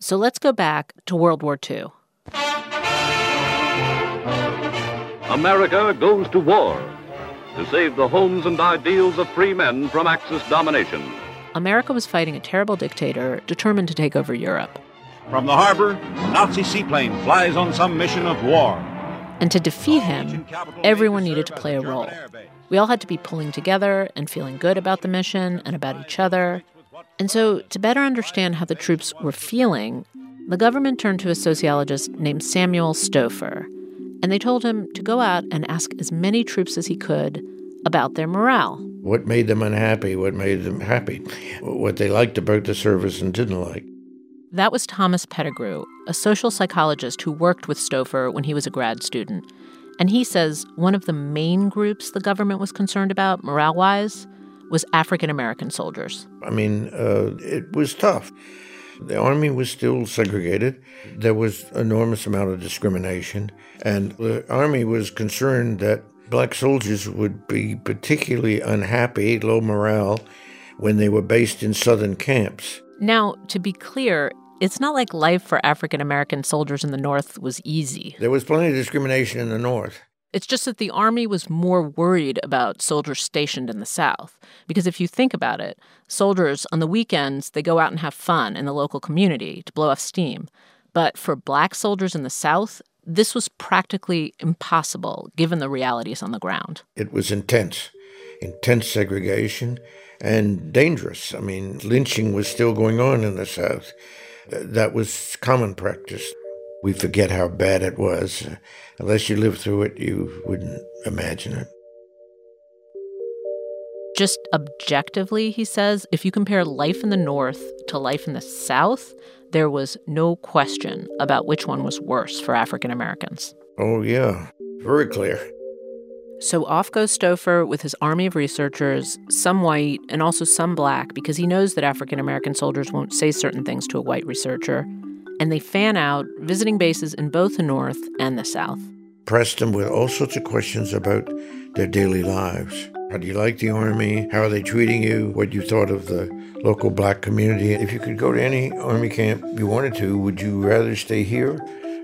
So let's go back to World War II. America goes to war to save the homes and ideals of free men from Axis domination. America was fighting a terrible dictator determined to take over Europe. From the harbor, a Nazi seaplane flies on some mission of war. And to defeat him, everyone needed to play a role. We all had to be pulling together and feeling good about the mission and about each other. And so, to better understand how the troops were feeling, the government turned to a sociologist named Samuel Stouffer, and they told him to go out and ask as many troops as he could about their morale. What made them unhappy? What made them happy? What they liked about the service and didn't like. That was Thomas Pettigrew, a social psychologist who worked with Stouffer when he was a grad student. And he says one of the main groups the government was concerned about, morale wise, was African American soldiers. I mean, uh, it was tough. The army was still segregated. There was enormous amount of discrimination, and the army was concerned that black soldiers would be particularly unhappy, low morale, when they were based in southern camps. Now, to be clear, it's not like life for African American soldiers in the North was easy. There was plenty of discrimination in the North. It's just that the Army was more worried about soldiers stationed in the South. Because if you think about it, soldiers on the weekends, they go out and have fun in the local community to blow off steam. But for black soldiers in the South, this was practically impossible given the realities on the ground. It was intense, intense segregation and dangerous. I mean, lynching was still going on in the South. That was common practice. We forget how bad it was. Unless you lived through it, you wouldn't imagine it. Just objectively, he says, if you compare life in the North to life in the South, there was no question about which one was worse for African Americans. Oh, yeah, very clear. So off goes Stouffer with his army of researchers, some white and also some black, because he knows that African American soldiers won't say certain things to a white researcher. And they fan out, visiting bases in both the North and the South. Pressed them with all sorts of questions about their daily lives. How do you like the Army? How are they treating you? What you thought of the local black community? If you could go to any Army camp you wanted to, would you rather stay here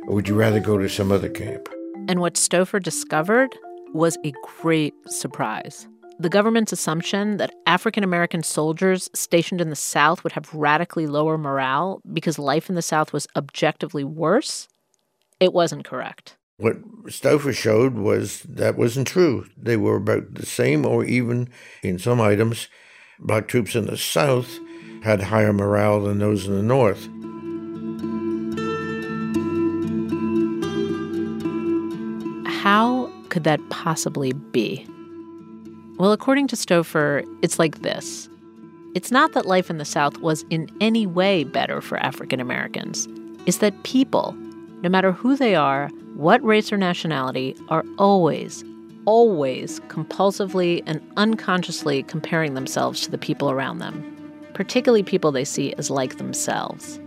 or would you rather go to some other camp? And what Stouffer discovered was a great surprise. The government's assumption that African American soldiers stationed in the South would have radically lower morale because life in the South was objectively worse, it wasn't correct. What Stouffer showed was that wasn't true. They were about the same, or even in some items, black troops in the South had higher morale than those in the North. How could that possibly be? Well, according to Stouffer, it's like this. It's not that life in the South was in any way better for African Americans. It's that people, no matter who they are, what race or nationality, are always, always compulsively and unconsciously comparing themselves to the people around them, particularly people they see as like themselves,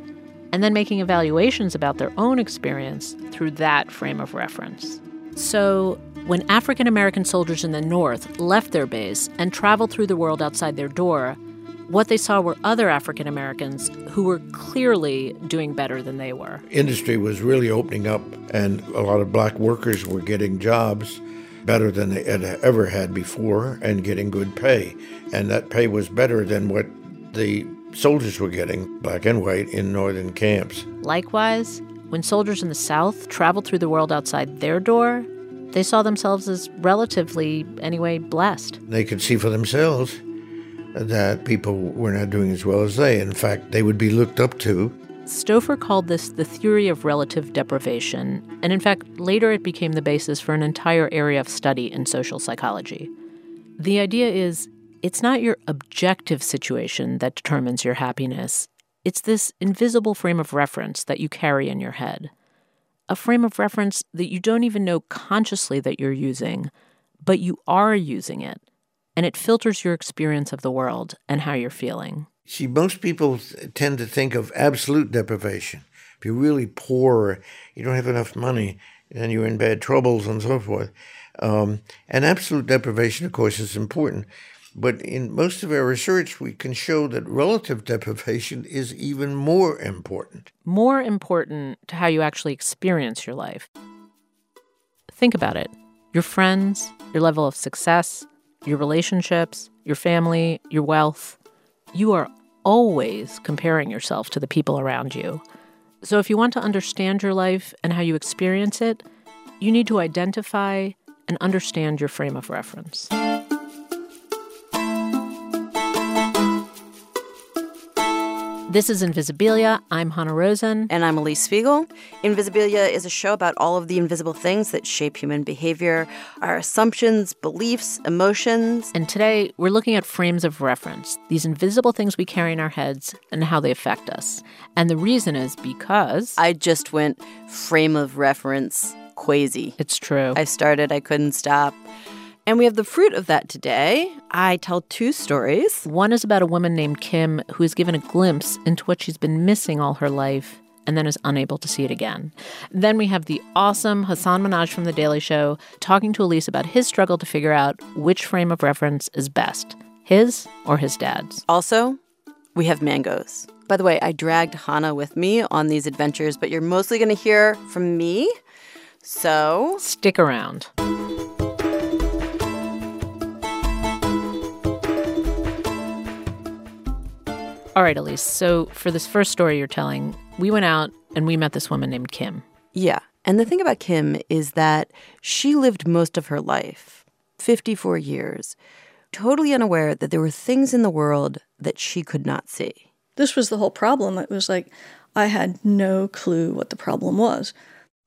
and then making evaluations about their own experience through that frame of reference. So, when African American soldiers in the North left their base and traveled through the world outside their door, what they saw were other African Americans who were clearly doing better than they were. Industry was really opening up, and a lot of black workers were getting jobs better than they had ever had before and getting good pay. And that pay was better than what the soldiers were getting, black and white, in northern camps. Likewise, when soldiers in the South traveled through the world outside their door, they saw themselves as relatively, anyway, blessed. They could see for themselves that people were not doing as well as they. In fact, they would be looked up to. Stouffer called this the theory of relative deprivation, and in fact, later it became the basis for an entire area of study in social psychology. The idea is it's not your objective situation that determines your happiness, it's this invisible frame of reference that you carry in your head a frame of reference that you don't even know consciously that you're using, but you are using it. And it filters your experience of the world and how you're feeling. See, most people tend to think of absolute deprivation. If you're really poor, you don't have enough money, and you're in bad troubles and so forth. Um, and absolute deprivation, of course, is important. But in most of our research, we can show that relative deprivation is even more important. More important to how you actually experience your life. Think about it your friends, your level of success, your relationships, your family, your wealth. You are always comparing yourself to the people around you. So, if you want to understand your life and how you experience it, you need to identify and understand your frame of reference. This is Invisibilia. I'm Hanna Rosin. And I'm Alix Spiegel. Invisibilia is a show about all of the invisible things that shape human behavior, our assumptions, beliefs, emotions. And today, we're looking at frames of reference, these invisible things we carry in our heads and how they affect us. And the reason is because. I just went frame of reference crazy. It's true. I started, I couldn't stop. And we have the fruit of that today. I tell two stories. One is about a woman named Kim who is given a glimpse into what she's been missing all her life and then is unable to see it again. Then we have the awesome Hasan Minhaj from The Daily Show talking to Alix about his struggle to figure out which frame of reference is best his or his dad's. Also, we have mangoes. By the way, I dragged Hanna with me on these adventures, but you're mostly going to hear from me. So, stick around. All right, Alix. So for this first story you're telling, we went out and we met this woman named Kim. Yeah. And the thing about Kim is that she lived most of her life, 54 years, totally unaware that there were things in the world that she could not see. This was the whole problem. It was like I had no clue what the problem was.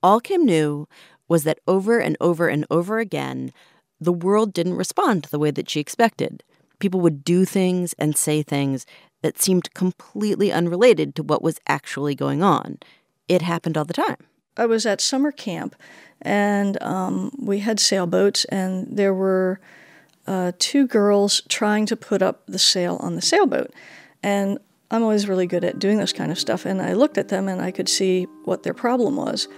All Kim knew was that over and over and over again, the world didn't respond the way that she expected. People would do things and say things that seemed completely unrelated to what was actually going on. It happened all the time. I was at summer camp and um, we had sailboats, and there were uh, two girls trying to put up the sail on the sailboat. And I'm always really good at doing this kind of stuff. And I looked at them and I could see what their problem was.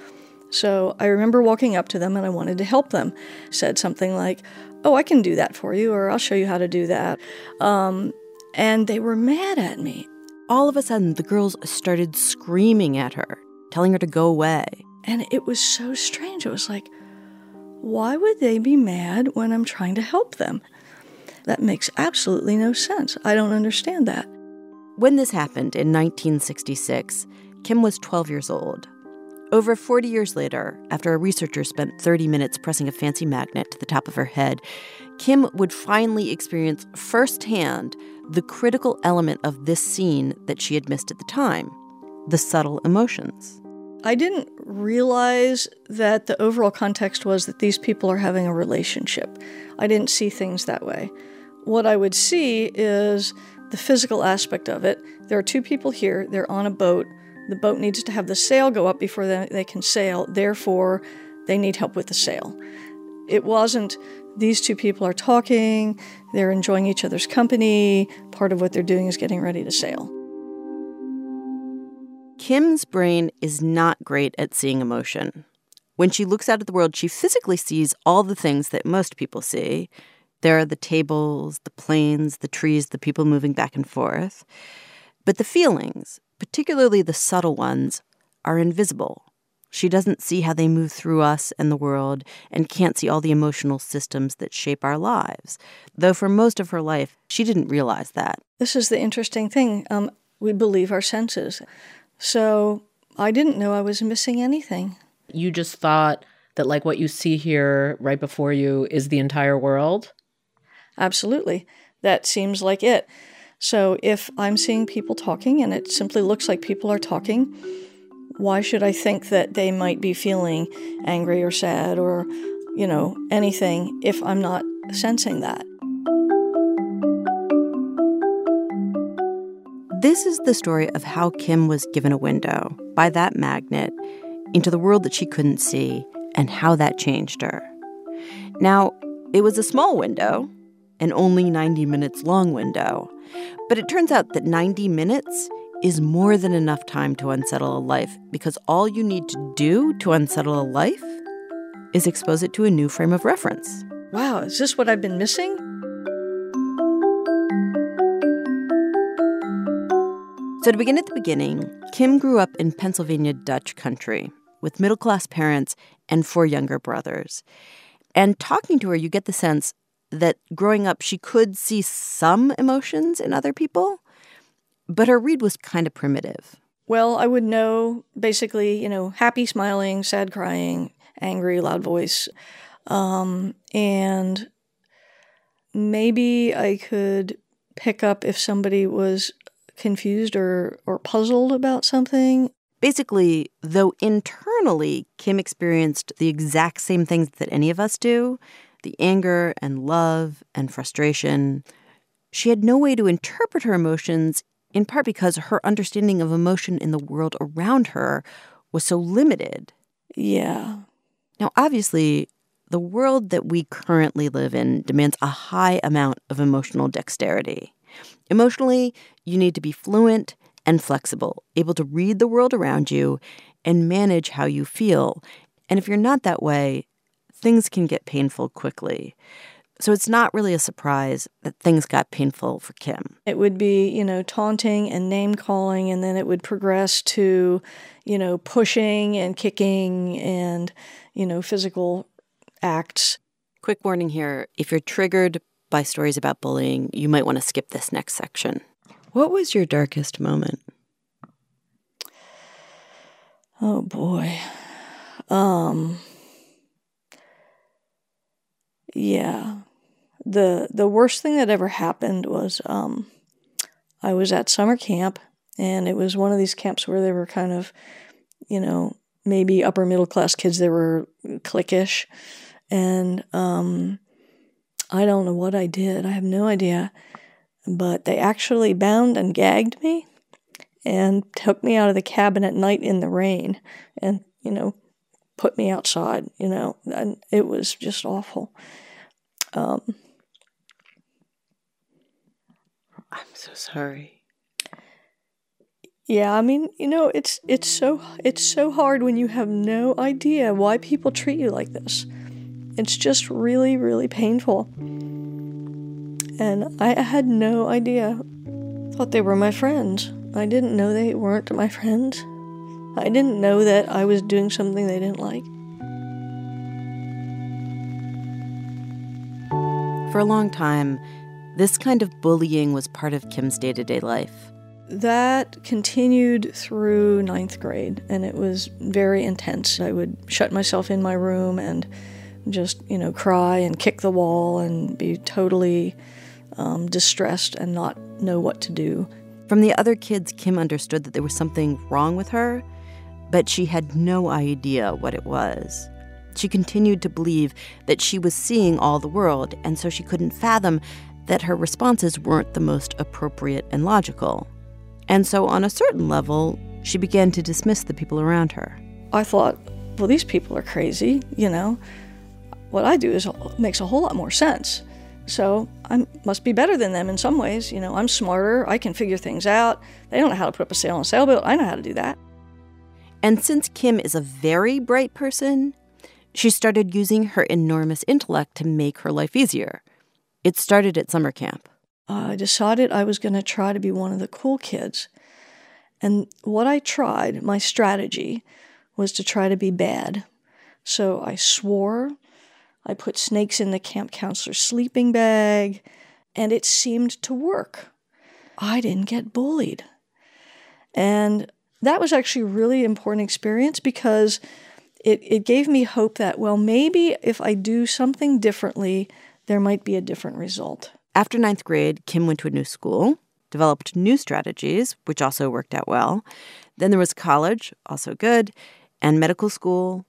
So I remember walking up to them and I wanted to help them. said something like, Oh, I can do that for you, or I'll show you how to do that. Um, and they were mad at me. All of a sudden, the girls started screaming at her, telling her to go away. And it was so strange. It was like, why would they be mad when I'm trying to help them? That makes absolutely no sense. I don't understand that. When this happened in 1966, Kim was 12 years old. Over 40 years later, after a researcher spent 30 minutes pressing a fancy magnet to the top of her head, Kim would finally experience firsthand the critical element of this scene that she had missed at the time the subtle emotions. I didn't realize that the overall context was that these people are having a relationship. I didn't see things that way. What I would see is the physical aspect of it. There are two people here, they're on a boat. The boat needs to have the sail go up before they can sail, therefore, they need help with the sail. It wasn't these two people are talking, they're enjoying each other's company. Part of what they're doing is getting ready to sail. Kim's brain is not great at seeing emotion. When she looks out at the world, she physically sees all the things that most people see. There are the tables, the planes, the trees, the people moving back and forth. But the feelings, particularly the subtle ones, are invisible. She doesn't see how they move through us and the world and can't see all the emotional systems that shape our lives. Though for most of her life, she didn't realize that. This is the interesting thing. Um, we believe our senses. So I didn't know I was missing anything. You just thought that, like, what you see here right before you is the entire world? Absolutely. That seems like it. So if I'm seeing people talking and it simply looks like people are talking, why should I think that they might be feeling angry or sad or, you know, anything if I'm not sensing that? This is the story of how Kim was given a window by that magnet into the world that she couldn't see and how that changed her. Now, it was a small window, an only 90 minutes long window, but it turns out that 90 minutes is more than enough time to unsettle a life because all you need to do to unsettle a life is expose it to a new frame of reference. Wow, is this what I've been missing? So, to begin at the beginning, Kim grew up in Pennsylvania Dutch country with middle class parents and four younger brothers. And talking to her, you get the sense that growing up, she could see some emotions in other people, but her read was kind of primitive. Well, I would know basically, you know, happy, smiling, sad, crying, angry, loud voice. Um, and maybe I could pick up if somebody was confused or, or puzzled about something. Basically, though internally Kim experienced the exact same things that any of us do the anger and love and frustration she had no way to interpret her emotions, in part because her understanding of emotion in the world around her was so limited. Yeah. Now, obviously, the world that we currently live in demands a high amount of emotional dexterity. Emotionally, you need to be fluent and flexible, able to read the world around you and manage how you feel. And if you're not that way, things can get painful quickly. So it's not really a surprise that things got painful for Kim. It would be, you know, taunting and name calling, and then it would progress to, you know, pushing and kicking and, you know, physical acts. Quick warning here if you're triggered by stories about bullying, you might want to skip this next section. What was your darkest moment? Oh boy. Um Yeah. The the worst thing that ever happened was um I was at summer camp and it was one of these camps where they were kind of, you know, maybe upper middle class kids they were cliquish and um I don't know what I did. I have no idea. But they actually bound and gagged me and took me out of the cabin at night in the rain and, you know, put me outside, you know, and it was just awful. Um, I'm so sorry. Yeah, I mean, you know, it's it's so it's so hard when you have no idea why people treat you like this. It's just really really painful. And I had no idea. Thought they were my friends. I didn't know they weren't my friends. I didn't know that I was doing something they didn't like. For a long time, this kind of bullying was part of Kim's day to day life. That continued through ninth grade, and it was very intense. I would shut myself in my room and just, you know, cry and kick the wall and be totally um, distressed and not know what to do. From the other kids, Kim understood that there was something wrong with her, but she had no idea what it was. She continued to believe that she was seeing all the world, and so she couldn't fathom that her responses weren't the most appropriate and logical. And so, on a certain level, she began to dismiss the people around her. I thought, well, these people are crazy, you know. What I do is makes a whole lot more sense. So I must be better than them in some ways. You know, I'm smarter. I can figure things out. They don't know how to put up a sail on a sailboat. I know how to do that. And since Kim is a very bright person, she started using her enormous intellect to make her life easier. It started at summer camp. Uh, I decided I was going to try to be one of the cool kids. And what I tried, my strategy, was to try to be bad. So I swore, I put snakes in the camp counselor's sleeping bag, and it seemed to work. I didn't get bullied. And that was actually a really important experience because it, it gave me hope that, well, maybe if I do something differently, there might be a different result. After ninth grade, Kim went to a new school, developed new strategies, which also worked out well. Then there was college, also good, and medical school.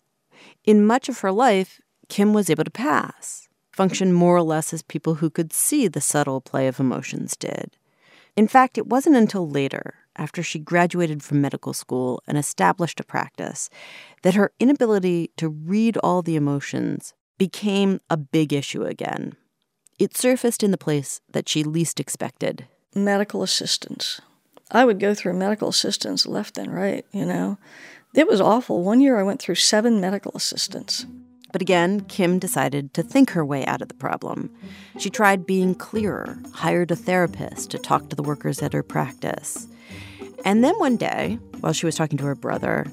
In much of her life, Kim was able to pass, function more or less as people who could see the subtle play of emotions did. In fact, it wasn't until later, after she graduated from medical school and established a practice, that her inability to read all the emotions became a big issue again. It surfaced in the place that she least expected medical assistants. I would go through medical assistants left and right, you know. It was awful. One year I went through seven medical assistants. But again, Kim decided to think her way out of the problem. She tried being clearer, hired a therapist to talk to the workers at her practice. And then one day, while she was talking to her brother,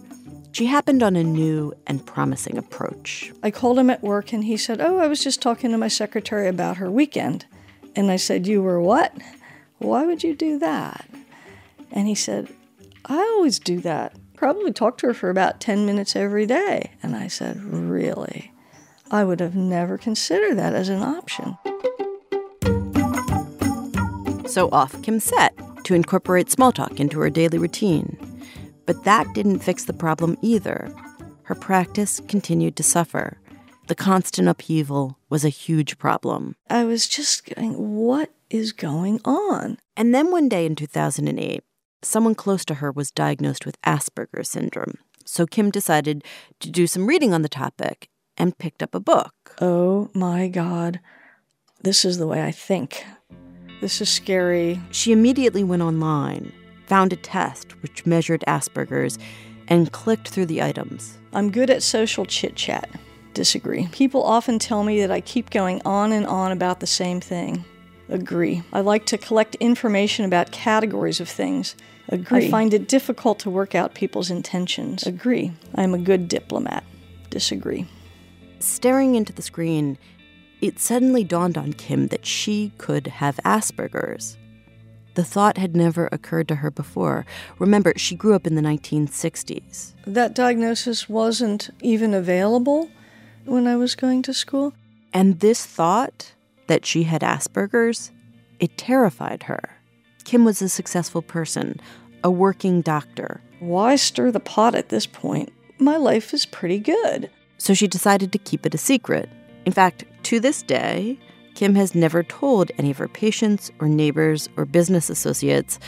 she happened on a new and promising approach. I called him at work and he said, Oh, I was just talking to my secretary about her weekend. And I said, You were what? Why would you do that? And he said, I always do that. Probably talk to her for about 10 minutes every day. And I said, Really? I would have never considered that as an option. So off Kim set to incorporate small talk into her daily routine. But that didn't fix the problem either. Her practice continued to suffer. The constant upheaval was a huge problem. I was just going, What is going on? And then one day in 2008, someone close to her was diagnosed with Asperger's syndrome. So Kim decided to do some reading on the topic and picked up a book. Oh my God. This is the way I think. This is scary. She immediately went online, found a test which measured Asperger's, and clicked through the items. I'm good at social chit chat. Disagree. People often tell me that I keep going on and on about the same thing. Agree. I like to collect information about categories of things. Agree. I find it difficult to work out people's intentions. Agree. I'm a good diplomat. Disagree. Staring into the screen, it suddenly dawned on Kim that she could have Asperger's. The thought had never occurred to her before. Remember, she grew up in the 1960s. That diagnosis wasn't even available when I was going to school. And this thought that she had Asperger's, it terrified her. Kim was a successful person, a working doctor. Why stir the pot at this point? My life is pretty good. So she decided to keep it a secret. In fact, to this day, Kim has never told any of her patients or neighbors or business associates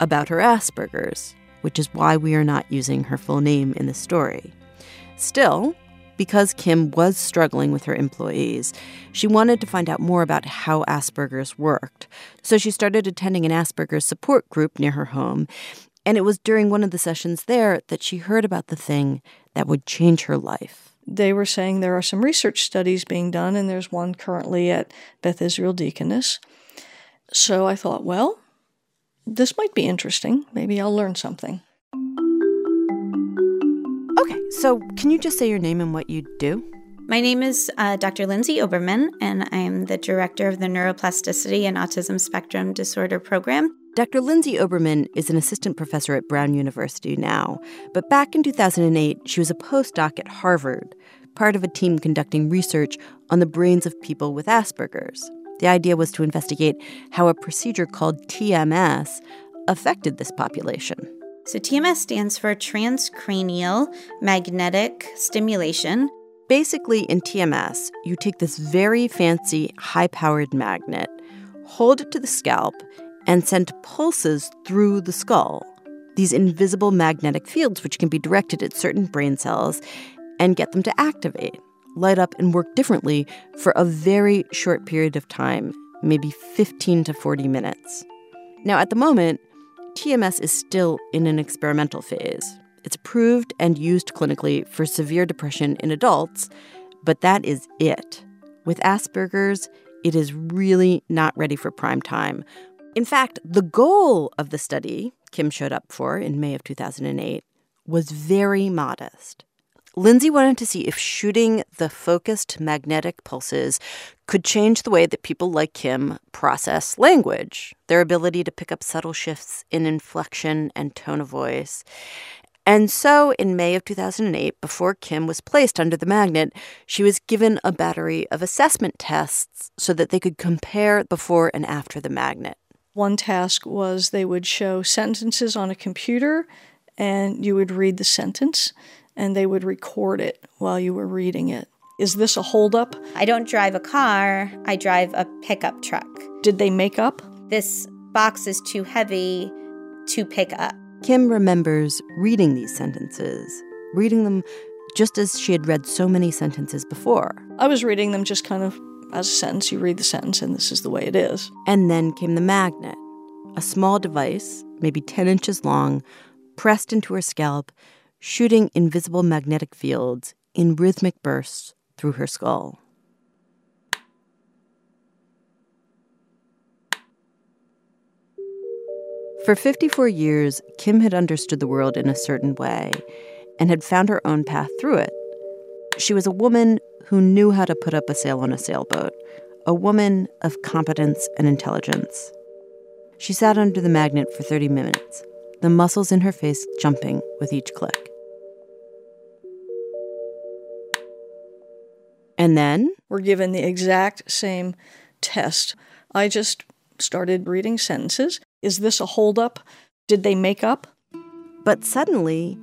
about her Asperger's, which is why we are not using her full name in the story. Still, because Kim was struggling with her employees, she wanted to find out more about how Asperger's worked. So she started attending an Asperger's support group near her home. And it was during one of the sessions there that she heard about the thing that would change her life they were saying there are some research studies being done, and there's one currently at Beth Israel Deaconess. So I thought, well, this might be interesting. Maybe I'll learn something. Okay, so can you just say your name and what you do? My name is uh, Dr. Lindsay Oberman, and I'm the director of the Neuroplasticity and Autism Spectrum Disorder Program Dr. Lindsay Oberman is an assistant professor at Brown University now, but back in 2008, she was a postdoc at Harvard, part of a team conducting research on the brains of people with Asperger's. The idea was to investigate how a procedure called TMS affected this population. So, TMS stands for transcranial magnetic stimulation. Basically, in TMS, you take this very fancy, high powered magnet, hold it to the scalp, and sent pulses through the skull, these invisible magnetic fields which can be directed at certain brain cells and get them to activate, light up, and work differently for a very short period of time, maybe 15 to 40 minutes. Now, at the moment, TMS is still in an experimental phase. It's approved and used clinically for severe depression in adults, but that is it. With Asperger's, it is really not ready for prime time, in fact, the goal of the study Kim showed up for in May of 2008 was very modest. Lindsay wanted to see if shooting the focused magnetic pulses could change the way that people like Kim process language, their ability to pick up subtle shifts in inflection and tone of voice. And so, in May of 2008, before Kim was placed under the magnet, she was given a battery of assessment tests so that they could compare before and after the magnet. One task was they would show sentences on a computer and you would read the sentence and they would record it while you were reading it. Is this a holdup? I don't drive a car, I drive a pickup truck. Did they make up? This box is too heavy to pick up. Kim remembers reading these sentences, reading them just as she had read so many sentences before. I was reading them just kind of as a sentence, you read the sentence, and this is the way it is. And then came the magnet, a small device, maybe 10 inches long, pressed into her scalp, shooting invisible magnetic fields in rhythmic bursts through her skull. For 54 years, Kim had understood the world in a certain way and had found her own path through it. She was a woman who knew how to put up a sail on a sailboat, a woman of competence and intelligence. She sat under the magnet for 30 minutes, the muscles in her face jumping with each click. And then? We're given the exact same test. I just started reading sentences. Is this a holdup? Did they make up? But suddenly,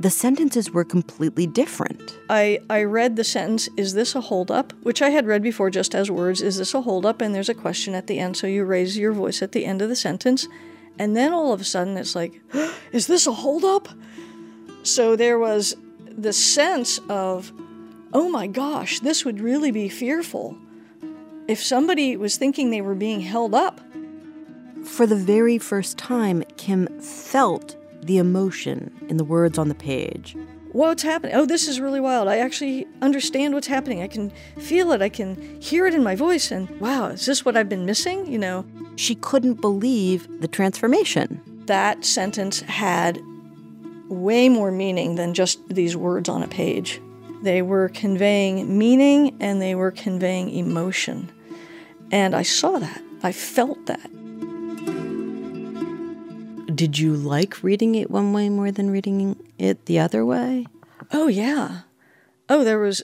the sentences were completely different. I, I read the sentence, Is this a holdup? which I had read before just as words, Is this a holdup? And there's a question at the end, so you raise your voice at the end of the sentence. And then all of a sudden it's like, Is this a holdup? So there was the sense of, Oh my gosh, this would really be fearful if somebody was thinking they were being held up. For the very first time, Kim felt the emotion in the words on the page. What's happening? Oh, this is really wild. I actually understand what's happening. I can feel it. I can hear it in my voice. And wow, is this what I've been missing? You know? She couldn't believe the transformation. That sentence had way more meaning than just these words on a page. They were conveying meaning and they were conveying emotion. And I saw that. I felt that. Did you like reading it one way more than reading it the other way? Oh, yeah. Oh, there was,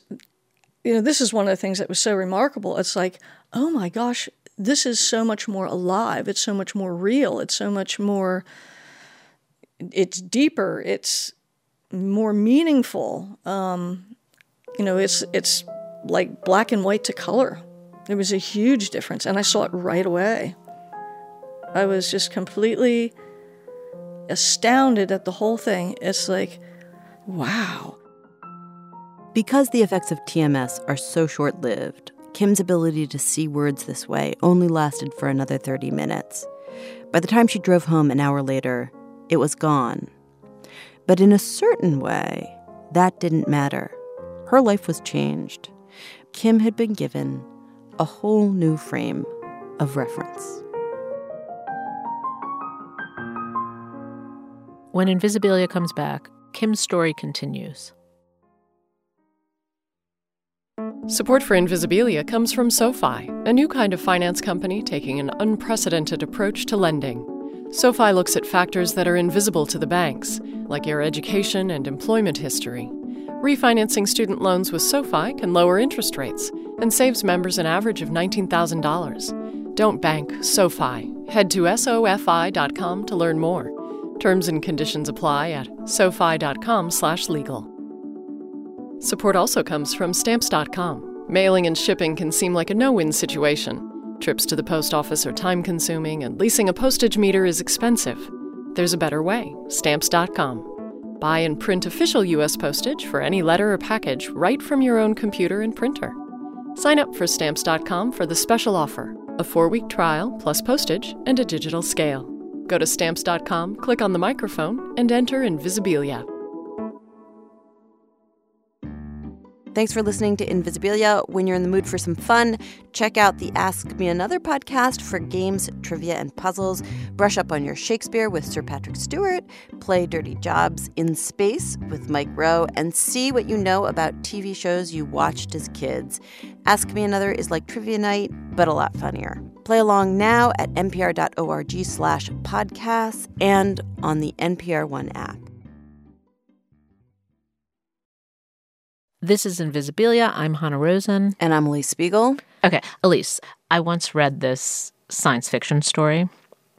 you know, this is one of the things that was so remarkable. It's like, oh my gosh, this is so much more alive. It's so much more real. It's so much more, it's deeper. It's more meaningful. Um, you know, it's, it's like black and white to color. There was a huge difference, and I saw it right away. I was just completely astounded at the whole thing. It's like, wow. Because the effects of TMS are so short lived, Kim's ability to see words this way only lasted for another 30 minutes. By the time she drove home an hour later, it was gone. But in a certain way, that didn't matter. Her life was changed. Kim had been given a whole new frame of reference. When Invisibilia comes back, Kim's story continues. Support for Invisibilia comes from SoFi, a new kind of finance company taking an unprecedented approach to lending. SoFi looks at factors that are invisible to the banks, like your education and employment history. Refinancing student loans with SoFi can lower interest rates and saves members an average of $19,000. Don't bank SoFi. Head to SOFI.com to learn more. Terms and conditions apply at sofi.com/legal. Support also comes from stamps.com. Mailing and shipping can seem like a no-win situation. Trips to the post office are time-consuming and leasing a postage meter is expensive. There's a better way. stamps.com. Buy and print official US postage for any letter or package right from your own computer and printer. Sign up for stamps.com for the special offer: a 4-week trial plus postage and a digital scale. Go to stamps.com, click on the microphone, and enter Invisibilia. Thanks for listening to Invisibilia. When you're in the mood for some fun, check out the Ask Me Another podcast for games, trivia, and puzzles. Brush up on your Shakespeare with Sir Patrick Stewart, play Dirty Jobs in Space with Mike Rowe, and see what you know about TV shows you watched as kids. Ask Me Another is like trivia night, but a lot funnier. Play along now at npr.org slash podcasts and on the NPR One app. This is Invisibilia. I'm Hanna Rosin. And I'm Alix Spiegel. Okay, Alix, I once read this science fiction story.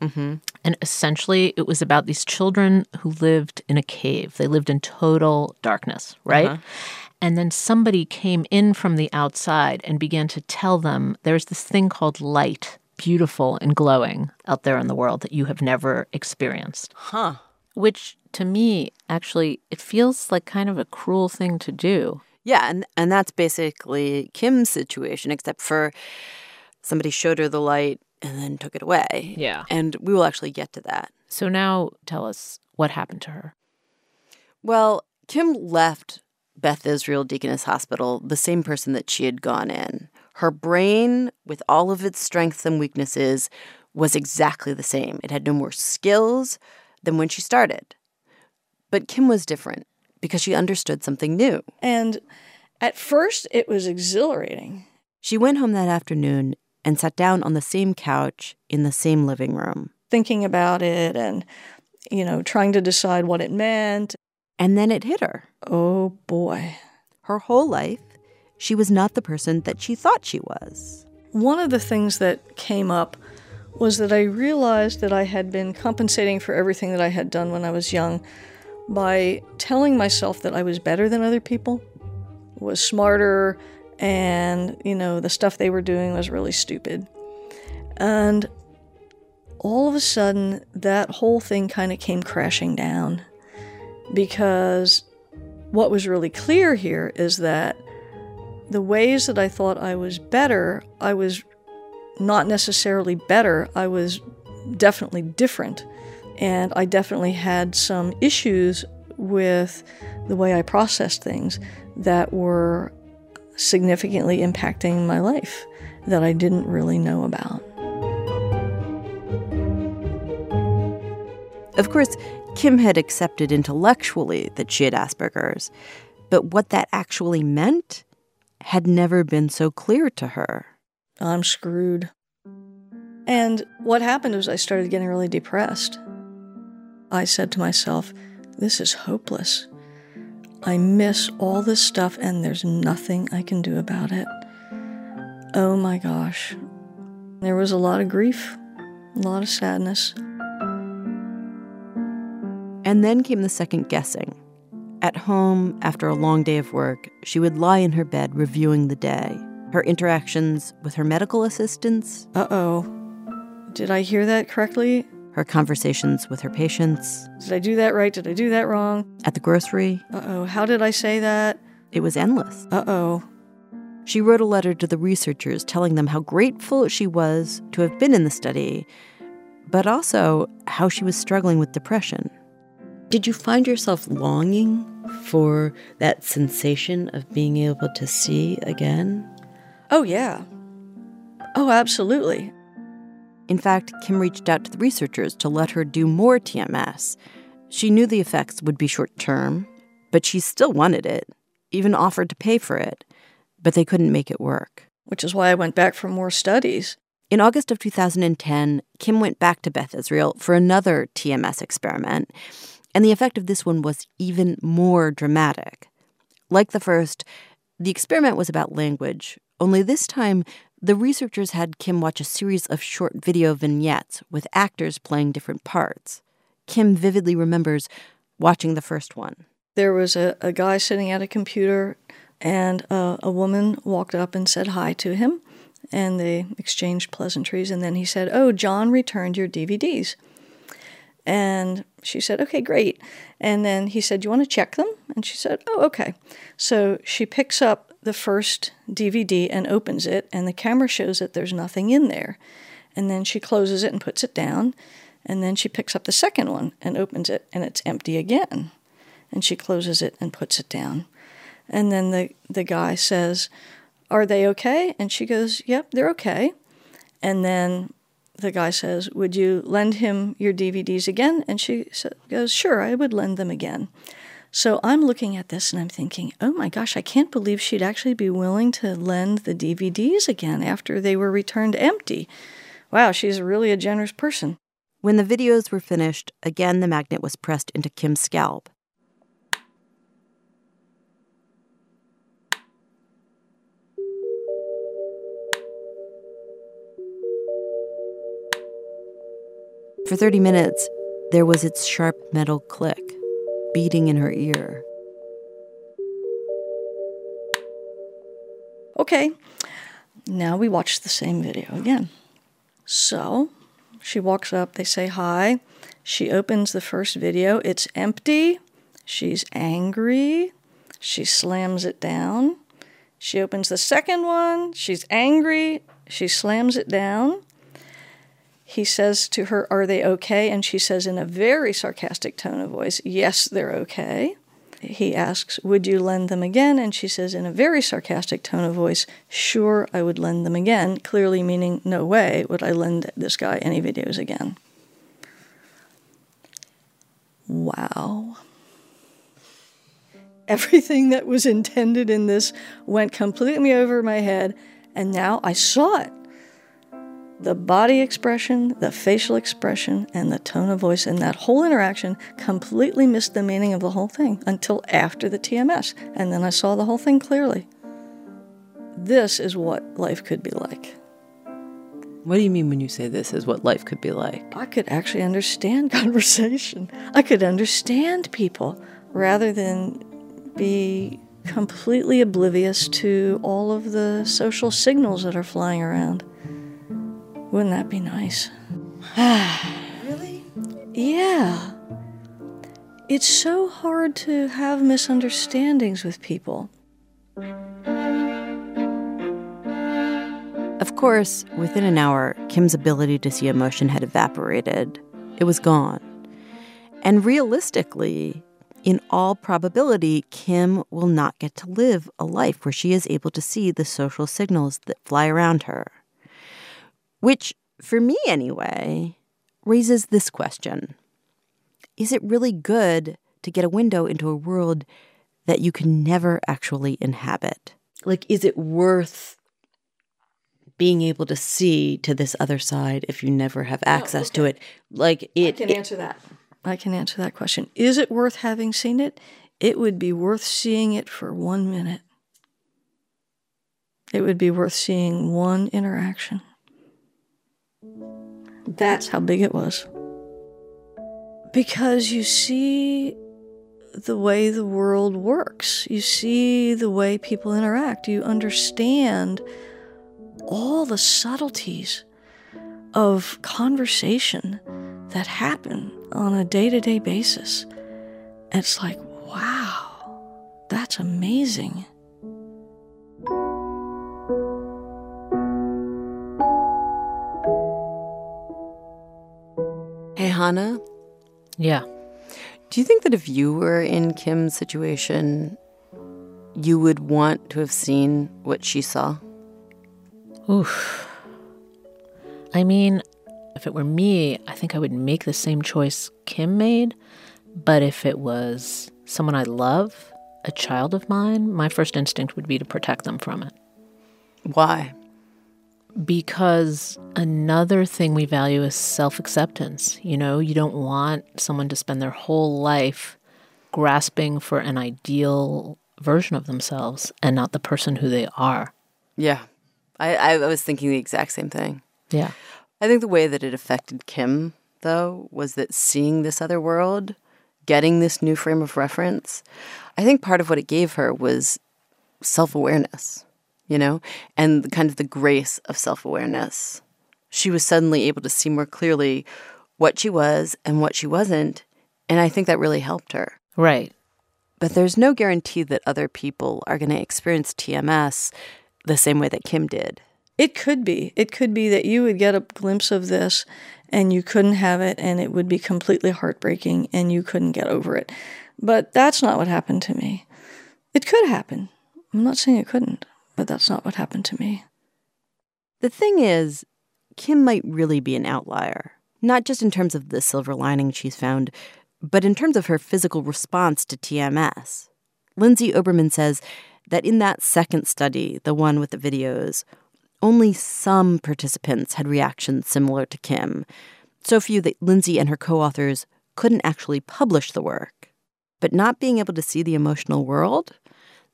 Mm-hmm. And essentially, it was about these children who lived in a cave. They lived in total darkness, right? Uh-huh. And then somebody came in from the outside and began to tell them there's this thing called light, beautiful and glowing out there in the world that you have never experienced. Huh. Which to me, actually, it feels like kind of a cruel thing to do. Yeah, and and that's basically Kim's situation, except for somebody showed her the light and then took it away. Yeah. And we will actually get to that. So now tell us what happened to her. Well, Kim left Beth Israel Deaconess Hospital the same person that she had gone in. Her brain, with all of its strengths and weaknesses, was exactly the same. It had no more skills than when she started. But Kim was different because she understood something new. And at first, it was exhilarating. She went home that afternoon and sat down on the same couch in the same living room. Thinking about it and, you know, trying to decide what it meant. And then it hit her. Oh boy. Her whole life, she was not the person that she thought she was. One of the things that came up was that I realized that I had been compensating for everything that I had done when I was young by telling myself that I was better than other people, was smarter, and, you know, the stuff they were doing was really stupid. And all of a sudden, that whole thing kind of came crashing down because what was really clear here is that the ways that I thought I was better, I was not necessarily better, I was definitely different. And I definitely had some issues with the way I processed things that were significantly impacting my life that I didn't really know about. Of course, Kim had accepted intellectually that she had Asperger's, but what that actually meant had never been so clear to her. I'm screwed. And what happened was I started getting really depressed. I said to myself, This is hopeless. I miss all this stuff and there's nothing I can do about it. Oh my gosh. There was a lot of grief, a lot of sadness. And then came the second guessing. At home, after a long day of work, she would lie in her bed reviewing the day, her interactions with her medical assistants. Uh oh. Did I hear that correctly? Her conversations with her patients. Did I do that right? Did I do that wrong? At the grocery. Uh oh. How did I say that? It was endless. Uh oh. She wrote a letter to the researchers telling them how grateful she was to have been in the study, but also how she was struggling with depression. Did you find yourself longing for that sensation of being able to see again? Oh, yeah. Oh, absolutely. In fact, Kim reached out to the researchers to let her do more TMS. She knew the effects would be short term, but she still wanted it, even offered to pay for it, but they couldn't make it work. Which is why I went back for more studies. In August of 2010, Kim went back to Beth Israel for another TMS experiment, and the effect of this one was even more dramatic. Like the first, the experiment was about language, only this time the researchers had Kim watch a series of short video vignettes with actors playing different parts. Kim vividly remembers watching the first one. There was a, a guy sitting at a computer, and uh, a woman walked up and said hi to him, and they exchanged pleasantries. And then he said, Oh, John returned your DVDs. And she said, Okay, great. And then he said, Do you want to check them? And she said, Oh, okay. So she picks up the first DVD and opens it, and the camera shows that there's nothing in there. And then she closes it and puts it down. And then she picks up the second one and opens it, and it's empty again. And she closes it and puts it down. And then the, the guy says, Are they okay? And she goes, Yep, they're okay. And then the guy says, Would you lend him your DVDs again? And she goes, Sure, I would lend them again. So I'm looking at this and I'm thinking, oh my gosh, I can't believe she'd actually be willing to lend the DVDs again after they were returned empty. Wow, she's really a generous person. When the videos were finished, again the magnet was pressed into Kim's scalp. For 30 minutes, there was its sharp metal click beating in her ear. Okay, now we watch the same video again. So she walks up, they say hi. She opens the first video, it's empty. She's angry. She slams it down. She opens the second one, she's angry. She slams it down. He says to her, Are they okay? And she says in a very sarcastic tone of voice, Yes, they're okay. he asks, Would you lend them again? And she says, in a very sarcastic tone of voice, Sure, I would lend them again, clearly meaning, No way would I lend this guy any videos again. Wow. Everything that was intended in this went completely over my head, and now I saw it the body expression, the facial expression, and the tone of voice in that whole interaction completely missed the meaning of the whole thing until after the TMS. And then I saw the whole thing clearly. This is what life could be like. What do you mean when you say this is what life could be like? I could actually understand conversation. I could understand people rather than be completely oblivious to all of the social signals that are flying around. Wouldn't that be nice? really? Yeah. It's so hard to have misunderstandings with people. Of course, within an hour, Kim's ability to see emotion had evaporated. It was gone. And realistically, in all probability, Kim will not get to live a life where she is able to see the social signals that fly around her. Which, for me anyway, raises this question Is it really good to get a window into a world that you can never actually inhabit? Like, is it worth being able to see to this other side if you never have access oh, okay. to it? Like, it. I can answer that. I can answer that question. Is it worth having seen it? It would be worth seeing it for one minute. It would be worth seeing one interaction. That's how big it was. Because you see the way the world works, you see the way people interact, you understand all the subtleties of conversation that happen on a day to day basis. It's like, wow, that's amazing. Hanna. Yeah. Do you think that if you were in Kim's situation, you would want to have seen what she saw? Oof. I mean, if it were me, I think I would make the same choice Kim made. But if it was someone I love, a child of mine, my first instinct would be to protect them from it. Why? Because another thing we value is self acceptance. You know, you don't want someone to spend their whole life grasping for an ideal version of themselves and not the person who they are. Yeah. I, I was thinking the exact same thing. Yeah. I think the way that it affected Kim, though, was that seeing this other world, getting this new frame of reference, I think part of what it gave her was self awareness you know, and kind of the grace of self awareness. She was suddenly able to see more clearly what she was and what she wasn't. And I think that really helped her. Right. But there's no guarantee that other people are going to experience TMS the same way that Kim did. It could be. It could be that you would get a glimpse of this and you couldn't have it and it would be completely heartbreaking and you couldn't get over it. But that's not what happened to me. It could happen. I'm not saying it couldn't but that's not what happened to me. The thing is, Kim might really be an outlier, not just in terms of the silver lining she's found, but in terms of her physical response to TMS. Lindsay Oberman says that in that second study, the one with the videos, only some participants had reactions similar to Kim, so few that Lindsay and her co authors couldn't actually publish the work. But not being able to see the emotional world,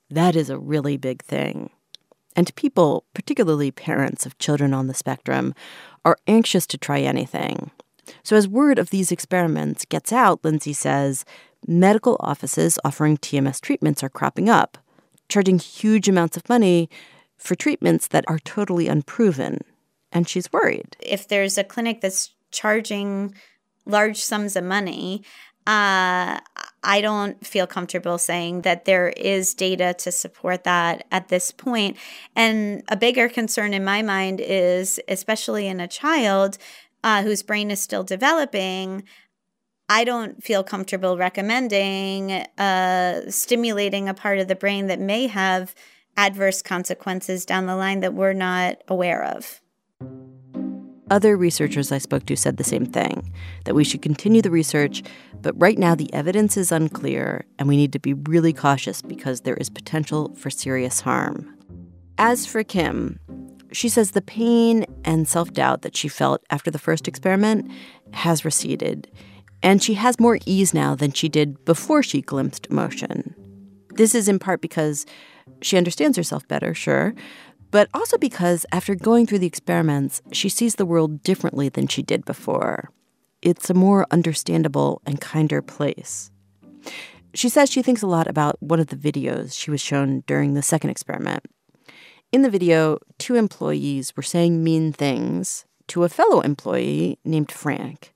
that is a really big thing and people, particularly parents of children on the spectrum, are anxious to try anything. So, as word of these experiments gets out, Lindsay says, medical offices offering TMS treatments are cropping up, charging huge amounts of money for treatments that are totally unproven. And she's worried. If there's a clinic that's charging large sums of money, uh, I don't feel comfortable saying that there is data to support that at this point. And a bigger concern in my mind is, especially in a child uh, whose brain is still developing, I don't feel comfortable recommending uh, stimulating a part of the brain that may have adverse consequences down the line that we're not aware of. Other researchers I spoke to said the same thing that we should continue the research, but right now the evidence is unclear and we need to be really cautious because there is potential for serious harm. As for Kim, she says the pain and self doubt that she felt after the first experiment has receded, and she has more ease now than she did before she glimpsed emotion. This is in part because she understands herself better, sure, but also because after going through the experiments, she sees the world differently than she did before. It's a more understandable and kinder place. She says she thinks a lot about one of the videos she was shown during the second experiment. In the video, two employees were saying mean things to a fellow employee named Frank.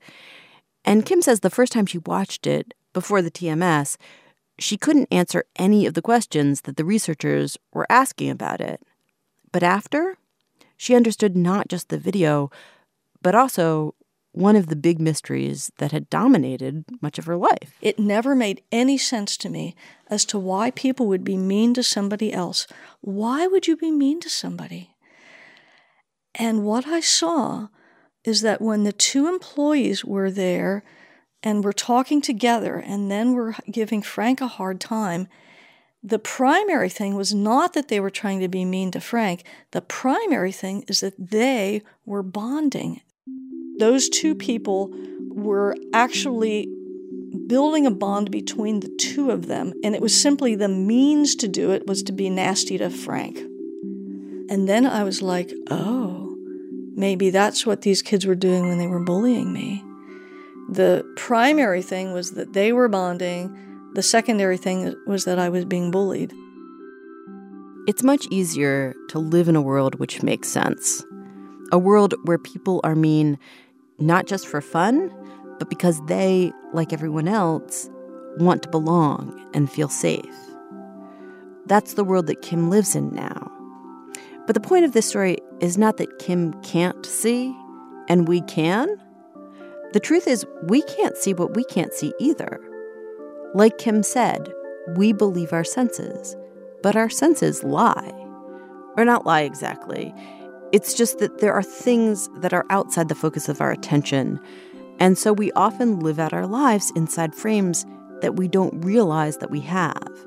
And Kim says the first time she watched it, before the TMS, she couldn't answer any of the questions that the researchers were asking about it. But after, she understood not just the video, but also one of the big mysteries that had dominated much of her life. It never made any sense to me as to why people would be mean to somebody else. Why would you be mean to somebody? And what I saw is that when the two employees were there and were talking together and then were giving Frank a hard time, the primary thing was not that they were trying to be mean to Frank. The primary thing is that they were bonding. Those two people were actually building a bond between the two of them, and it was simply the means to do it was to be nasty to Frank. And then I was like, oh, maybe that's what these kids were doing when they were bullying me. The primary thing was that they were bonding, the secondary thing was that I was being bullied. It's much easier to live in a world which makes sense. A world where people are mean not just for fun, but because they, like everyone else, want to belong and feel safe. That's the world that Kim lives in now. But the point of this story is not that Kim can't see and we can. The truth is, we can't see what we can't see either. Like Kim said, we believe our senses, but our senses lie. Or not lie exactly. It's just that there are things that are outside the focus of our attention. And so we often live out our lives inside frames that we don't realize that we have.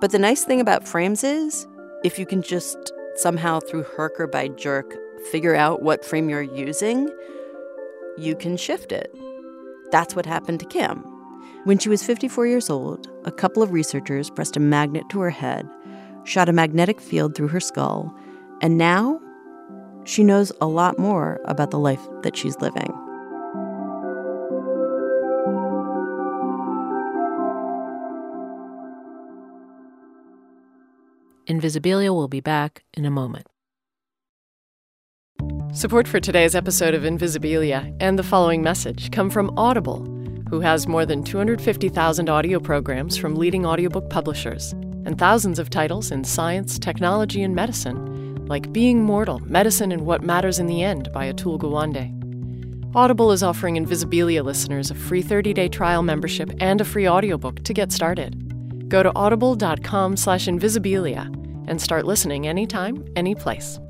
But the nice thing about frames is if you can just somehow, through herk or by jerk, figure out what frame you're using, you can shift it. That's what happened to Kim. When she was 54 years old, a couple of researchers pressed a magnet to her head, shot a magnetic field through her skull, and now she knows a lot more about the life that she's living. Invisibilia will be back in a moment. Support for today's episode of Invisibilia and the following message come from Audible, who has more than 250,000 audio programs from leading audiobook publishers and thousands of titles in science, technology, and medicine like Being Mortal Medicine and What Matters in the End by Atul Gawande. Audible is offering Invisibilia listeners a free 30-day trial membership and a free audiobook to get started. Go to audible.com slash invisibilia and start listening anytime, anyplace.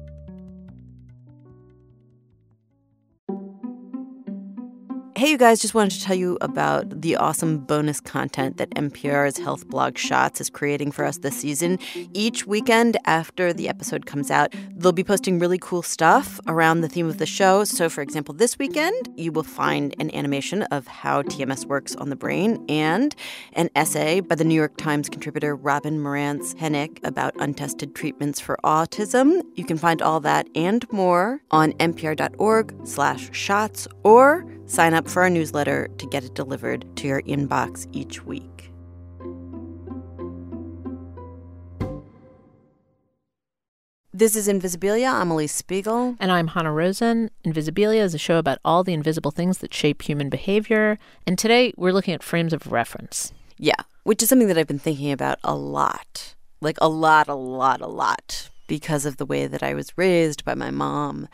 Hey, you guys, just wanted to tell you about the awesome bonus content that NPR's health blog Shots is creating for us this season. Each weekend after the episode comes out, they'll be posting really cool stuff around the theme of the show. So, for example, this weekend, you will find an animation of how TMS works on the brain and an essay by the New York Times contributor Robin Marantz Henig about untested treatments for autism. You can find all that and more on npr.org slash shots or Sign up for our newsletter to get it delivered to your inbox each week. This is Invisibilia. I'm Alix Spiegel. And I'm Hanna Rosin. Invisibilia is a show about all the invisible things that shape human behavior. And today we're looking at frames of reference. Yeah, which is something that I've been thinking about a lot. Like a lot, a lot, a lot, because of the way that I was raised by my mom.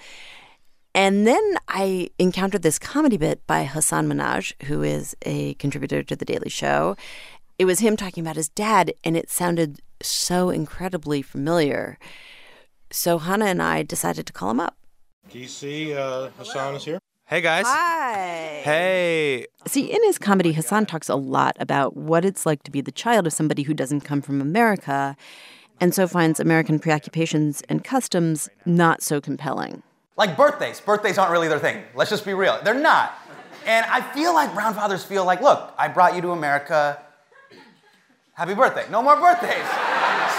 And then I encountered this comedy bit by Hasan Minhaj, who is a contributor to The Daily Show. It was him talking about his dad, and it sounded so incredibly familiar. So Hanna and I decided to call him up. DC, uh, Hasan is here. Hey guys. Hi. Hey. See, in his comedy, Hasan talks a lot about what it's like to be the child of somebody who doesn't come from America, and so finds American preoccupations and customs not so compelling. Like birthdays. Birthdays aren't really their thing. Let's just be real. They're not. And I feel like brown fathers feel like, look, I brought you to America. Happy birthday. No more birthdays.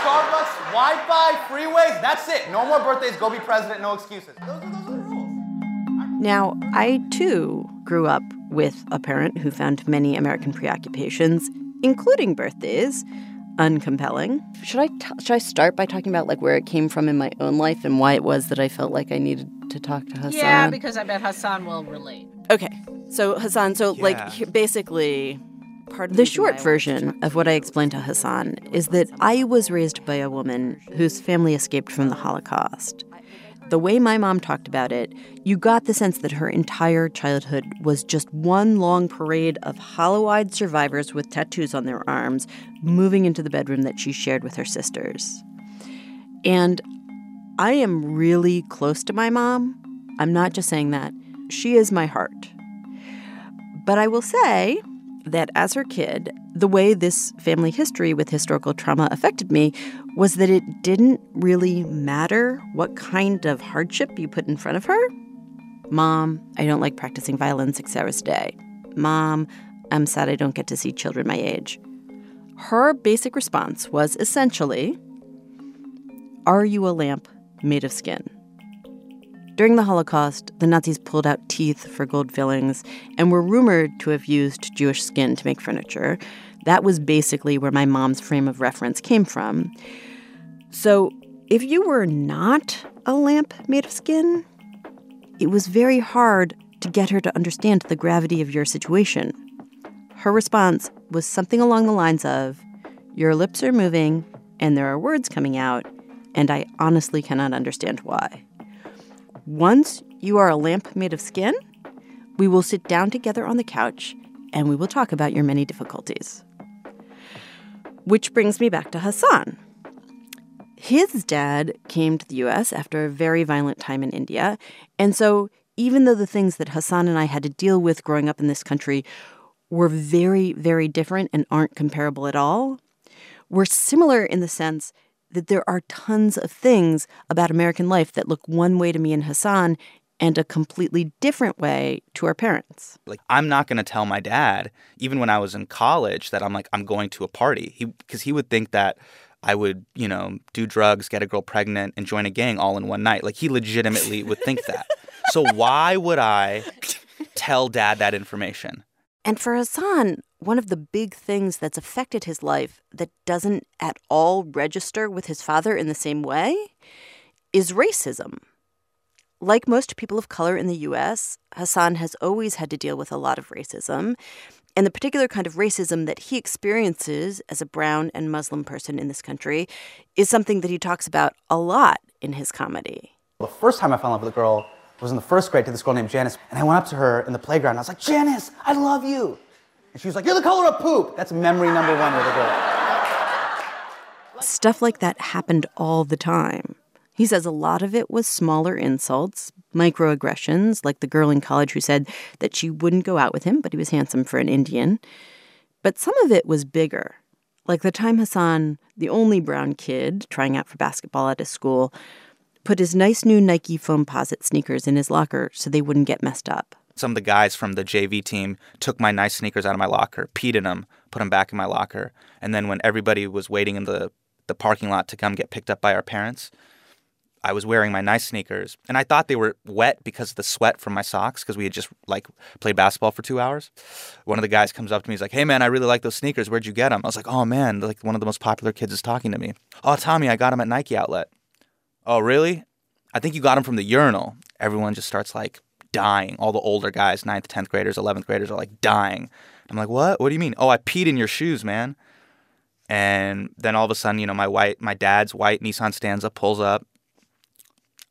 Starbucks, Wi Fi, freeways, that's it. No more birthdays. Go be president, no excuses. Those are, those are the rules. Now, I too grew up with a parent who found many American preoccupations, including birthdays, uncompelling. Should I t- should I start by talking about like where it came from in my own life and why it was that I felt like I needed to talk to Hasan? Yeah, because I bet Hasan will relate. Okay. So Hasan, so Yeah. like basically part of the short version of what I explained to Hasan is that I was raised by a woman whose family escaped from the Holocaust. The way my mom talked about it, you got the sense that her entire childhood was just one long parade of hollow eyed survivors with tattoos on their arms moving into the bedroom that she shared with her sisters. And I am really close to my mom. I'm not just saying that. She is my heart. But I will say that as her kid, the way this family history with historical trauma affected me was that it didn't really matter what kind of hardship you put in front of her. Mom, I don't like practicing violin six hours a day. Mom, I'm sad I don't get to see children my age. Her basic response was essentially Are you a lamp made of skin? During the Holocaust, the Nazis pulled out teeth for gold fillings and were rumored to have used Jewish skin to make furniture. That was basically where my mom's frame of reference came from. So, if you were not a lamp made of skin, it was very hard to get her to understand the gravity of your situation. Her response was something along the lines of Your lips are moving and there are words coming out, and I honestly cannot understand why. Once you are a lamp made of skin, we will sit down together on the couch and we will talk about your many difficulties. Which brings me back to Hasan. His dad came to the US after a very violent time in India, and so even though the things that Hasan and I had to deal with growing up in this country were very, very different and aren't comparable at all, we're similar in the sense that there are tons of things about American life that look one way to me and Hasan and a completely different way to our parents. Like I'm not going to tell my dad even when I was in college that I'm like I'm going to a party. He cuz he would think that I would, you know, do drugs, get a girl pregnant and join a gang all in one night. Like he legitimately would think that. So why would I tell dad that information? And for Hasan, one of the big things that's affected his life that doesn't at all register with his father in the same way is racism. Like most people of color in the US, Hasan has always had to deal with a lot of racism. And the particular kind of racism that he experiences as a brown and Muslim person in this country is something that he talks about a lot in his comedy. The first time I fell in love with a girl was in the first grade to this girl named Janice. And I went up to her in the playground and I was like, Janice, I love you. And she was like, You're the color of poop. That's memory number one with a girl. Stuff like that happened all the time. He says a lot of it was smaller insults, microaggressions, like the girl in college who said that she wouldn't go out with him, but he was handsome for an Indian. But some of it was bigger, like the time Hasan, the only brown kid trying out for basketball at his school, put his nice new Nike Foamposite sneakers in his locker so they wouldn't get messed up. Some of the guys from the JV team took my nice sneakers out of my locker, peed in them, put them back in my locker, and then when everybody was waiting in the the parking lot to come get picked up by our parents, I was wearing my nice sneakers, and I thought they were wet because of the sweat from my socks because we had just like played basketball for two hours. One of the guys comes up to me, he's like, "Hey man, I really like those sneakers. Where'd you get them?" I was like, "Oh man, like one of the most popular kids is talking to me. Oh Tommy, I got them at Nike Outlet. Oh really? I think you got them from the urinal. Everyone just starts like dying. All the older guys, ninth, tenth graders, eleventh graders, are like dying. I'm like, what? What do you mean? Oh, I peed in your shoes, man. And then all of a sudden, you know, my white, my dad's white Nissan Stanza pulls up.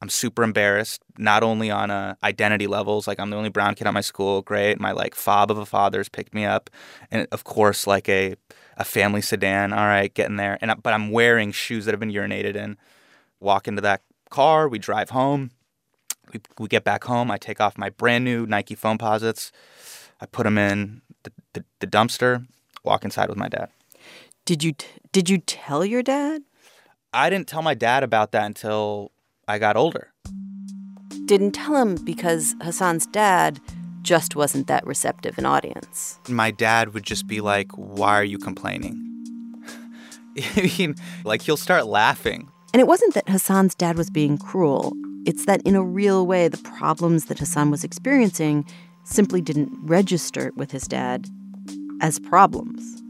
I'm super embarrassed, not only on uh, identity levels, like I'm the only brown kid at my school, great. My like fob of a father's picked me up, and of course, like a a family sedan. All right, getting there, and but I'm wearing shoes that have been urinated in. Walk into that car, we drive home. We, we get back home. I take off my brand new Nike Foamposites. I put them in the, the, the dumpster. Walk inside with my dad. Did you t- did you tell your dad? I didn't tell my dad about that until I got older. Didn't tell him because Hasan's dad just wasn't that receptive an audience. My dad would just be like, Why are you complaining? I mean, like, he'll start laughing. And it wasn't that Hasan's dad was being cruel. It's that in a real way, the problems that Hasan was experiencing simply didn't register with his dad as problems.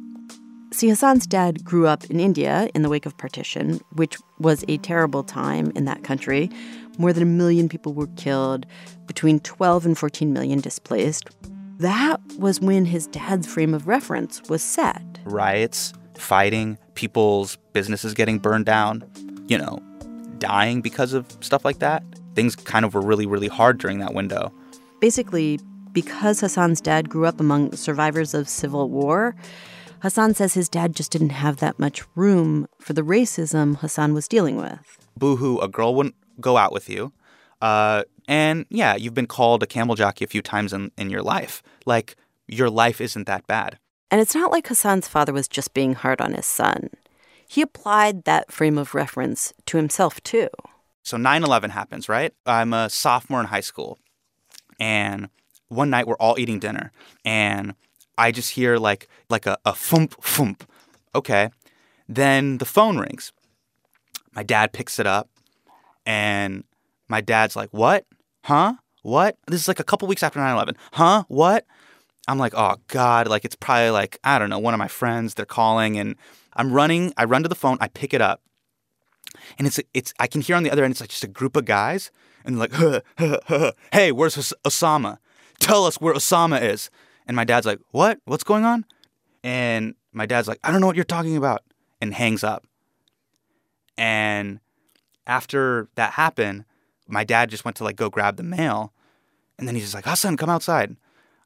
See, Hasan's dad grew up in India in the wake of partition, which was a terrible time in that country. More than a million people were killed, between 12 and 14 million displaced. That was when his dad's frame of reference was set. Riots, fighting, people's businesses getting burned down, you know, dying because of stuff like that. Things kind of were really, really hard during that window. Basically, because Hasan's dad grew up among survivors of civil war, Hasan says his dad just didn't have that much room for the racism Hasan was dealing with. Boohoo, a girl wouldn't go out with you. Uh, and yeah, you've been called a camel jockey a few times in, in your life. Like, your life isn't that bad. And it's not like Hasan's father was just being hard on his son. He applied that frame of reference to himself, too. So 9 11 happens, right? I'm a sophomore in high school. And one night we're all eating dinner. And I just hear like like a, a thump thump. Okay. Then the phone rings. My dad picks it up and my dad's like, What? Huh? What? This is like a couple weeks after 9 11. Huh? What? I'm like, Oh God. Like, it's probably like, I don't know, one of my friends, they're calling and I'm running. I run to the phone. I pick it up. And it's, it's, I can hear on the other end, it's like just a group of guys. And like, huh, huh, huh, Hey, where's Osama? Tell us where Osama is. And my dad's like, What? What's going on? And my dad's like, I don't know what you're talking about. And hangs up. And after that happened, my dad just went to like go grab the mail. And then he's just like, Hasan, come outside.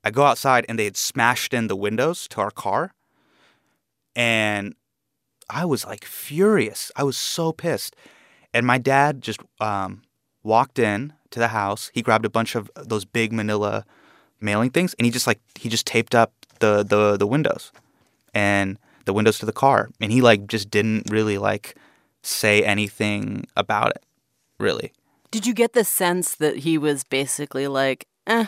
I go outside and they had smashed in the windows to our car. And I was like furious. I was so pissed. And my dad just um, walked in to the house. He grabbed a bunch of those big manila mailing things, and he just like he just taped up the the the windows and the windows to the car, and he like just didn't really like say anything about it, really. Did you get the sense that he was basically like, eh,